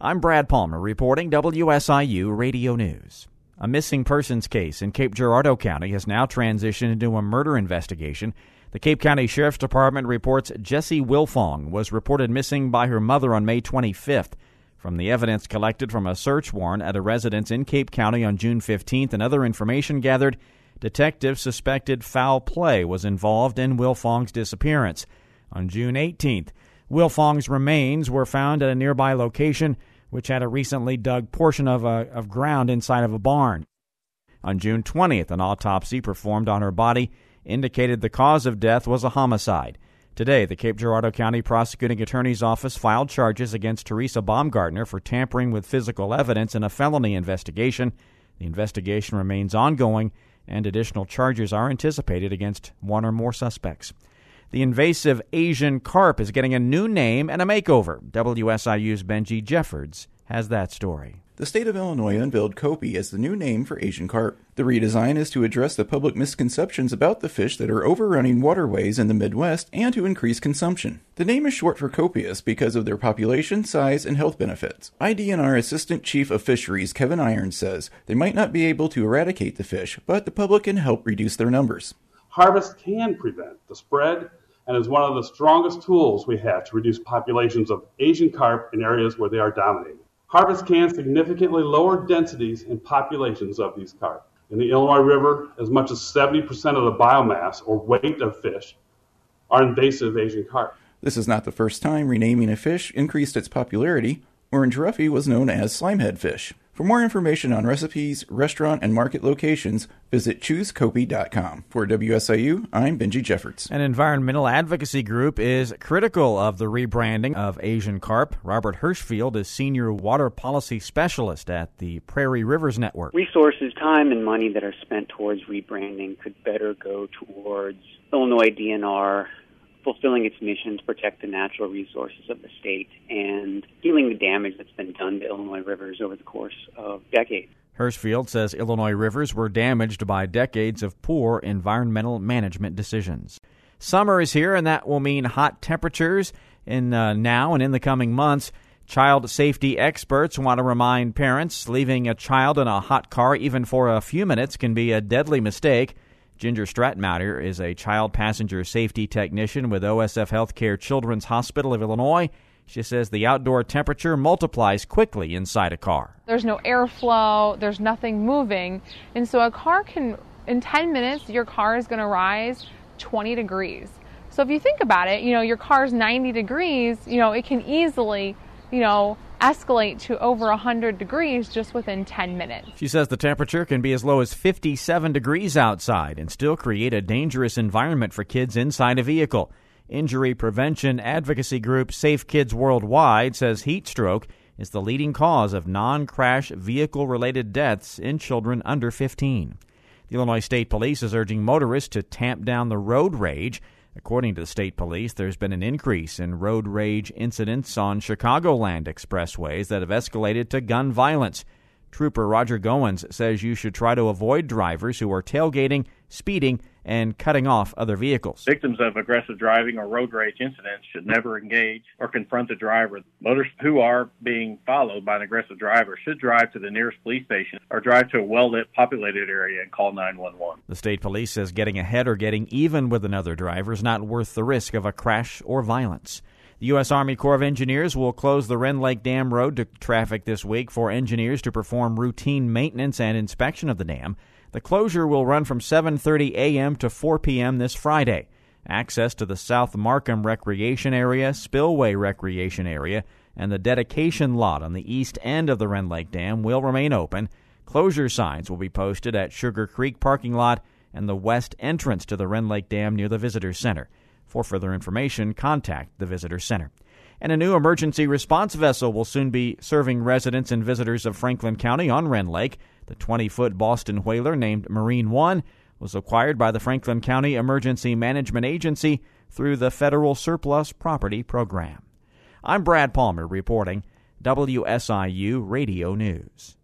I'm Brad Palmer reporting WSIU Radio News. A missing persons case in Cape Girardeau County has now transitioned into a murder investigation. The Cape County Sheriff's Department reports Jessie Wilfong was reported missing by her mother on May 25th. From the evidence collected from a search warrant at a residence in Cape County on June 15th and other information gathered, detectives suspected foul play was involved in Wilfong's disappearance. On June 18th, Wilfong's remains were found at a nearby location, which had a recently dug portion of, a, of ground inside of a barn. On June 20th, an autopsy performed on her body indicated the cause of death was a homicide. Today, the Cape Girardeau County Prosecuting Attorney's Office filed charges against Teresa Baumgartner for tampering with physical evidence in a felony investigation. The investigation remains ongoing, and additional charges are anticipated against one or more suspects. The invasive Asian carp is getting a new name and a makeover. WSIU's Benji Jeffords has that story. The state of Illinois unveiled Kopi as the new name for Asian carp. The redesign is to address the public misconceptions about the fish that are overrunning waterways in the Midwest and to increase consumption. The name is short for copious because of their population, size, and health benefits. IDNR Assistant Chief of Fisheries Kevin Irons says they might not be able to eradicate the fish, but the public can help reduce their numbers. Harvest can prevent the spread and is one of the strongest tools we have to reduce populations of Asian carp in areas where they are dominating. Harvest can significantly lower densities and populations of these carp. In the Illinois River, as much as 70% of the biomass or weight of fish are invasive Asian carp. This is not the first time renaming a fish increased its popularity. Orange roughy was known as slimehead fish. For more information on recipes, restaurant, and market locations, visit choosekopi.com. For WSIU, I'm Benji Jeffords. An environmental advocacy group is critical of the rebranding of Asian carp. Robert Hirschfeld is Senior Water Policy Specialist at the Prairie Rivers Network. Resources, time, and money that are spent towards rebranding could better go towards Illinois DNR fulfilling its mission to protect the natural resources of the state and healing the damage that's been done to Illinois rivers over the course of decades. Hirschfeld says Illinois rivers were damaged by decades of poor environmental management decisions. Summer is here, and that will mean hot temperatures in uh, now and in the coming months. Child safety experts want to remind parents leaving a child in a hot car even for a few minutes can be a deadly mistake. Ginger Stratmatter is a child passenger safety technician with OSF Healthcare Children's Hospital of Illinois. She says the outdoor temperature multiplies quickly inside a car. There's no airflow, there's nothing moving, and so a car can, in 10 minutes, your car is going to rise 20 degrees. So if you think about it, you know, your car's 90 degrees, you know, it can easily, you know, escalate to over 100 degrees just within 10 minutes. She says the temperature can be as low as 57 degrees outside and still create a dangerous environment for kids inside a vehicle. Injury prevention advocacy group Safe Kids Worldwide says heat stroke is the leading cause of non crash vehicle related deaths in children under 15. The Illinois State Police is urging motorists to tamp down the road rage According to the state police, there's been an increase in road rage incidents on Chicagoland expressways that have escalated to gun violence. Trooper Roger Goins says you should try to avoid drivers who are tailgating, speeding, and cutting off other vehicles. Victims of aggressive driving or road rage incidents should never engage or confront the driver. Motorists who are being followed by an aggressive driver should drive to the nearest police station or drive to a well lit, populated area and call 911. The state police says getting ahead or getting even with another driver is not worth the risk of a crash or violence. The U.S. Army Corps of Engineers will close the Rend Lake Dam Road to traffic this week for engineers to perform routine maintenance and inspection of the dam. The closure will run from 7:30 a.m. to 4 p.m. this Friday. Access to the South Marcum Recreation Area, Spillway Recreation Area, and the dedication lot on the east end of the Rend Lake Dam will remain open. Closure signs will be posted at Sugar Creek parking lot and the west entrance to the Rend Lake Dam near the Visitor Center. For further information, contact the Visitor Center and a new emergency response vessel will soon be serving residents and visitors of Franklin County on Rend Lake. The 20 foot Boston whaler named Marine One was acquired by the Franklin County Emergency Management Agency through the Federal Surplus Property Program. I'm Brad Palmer reporting WSIU Radio News.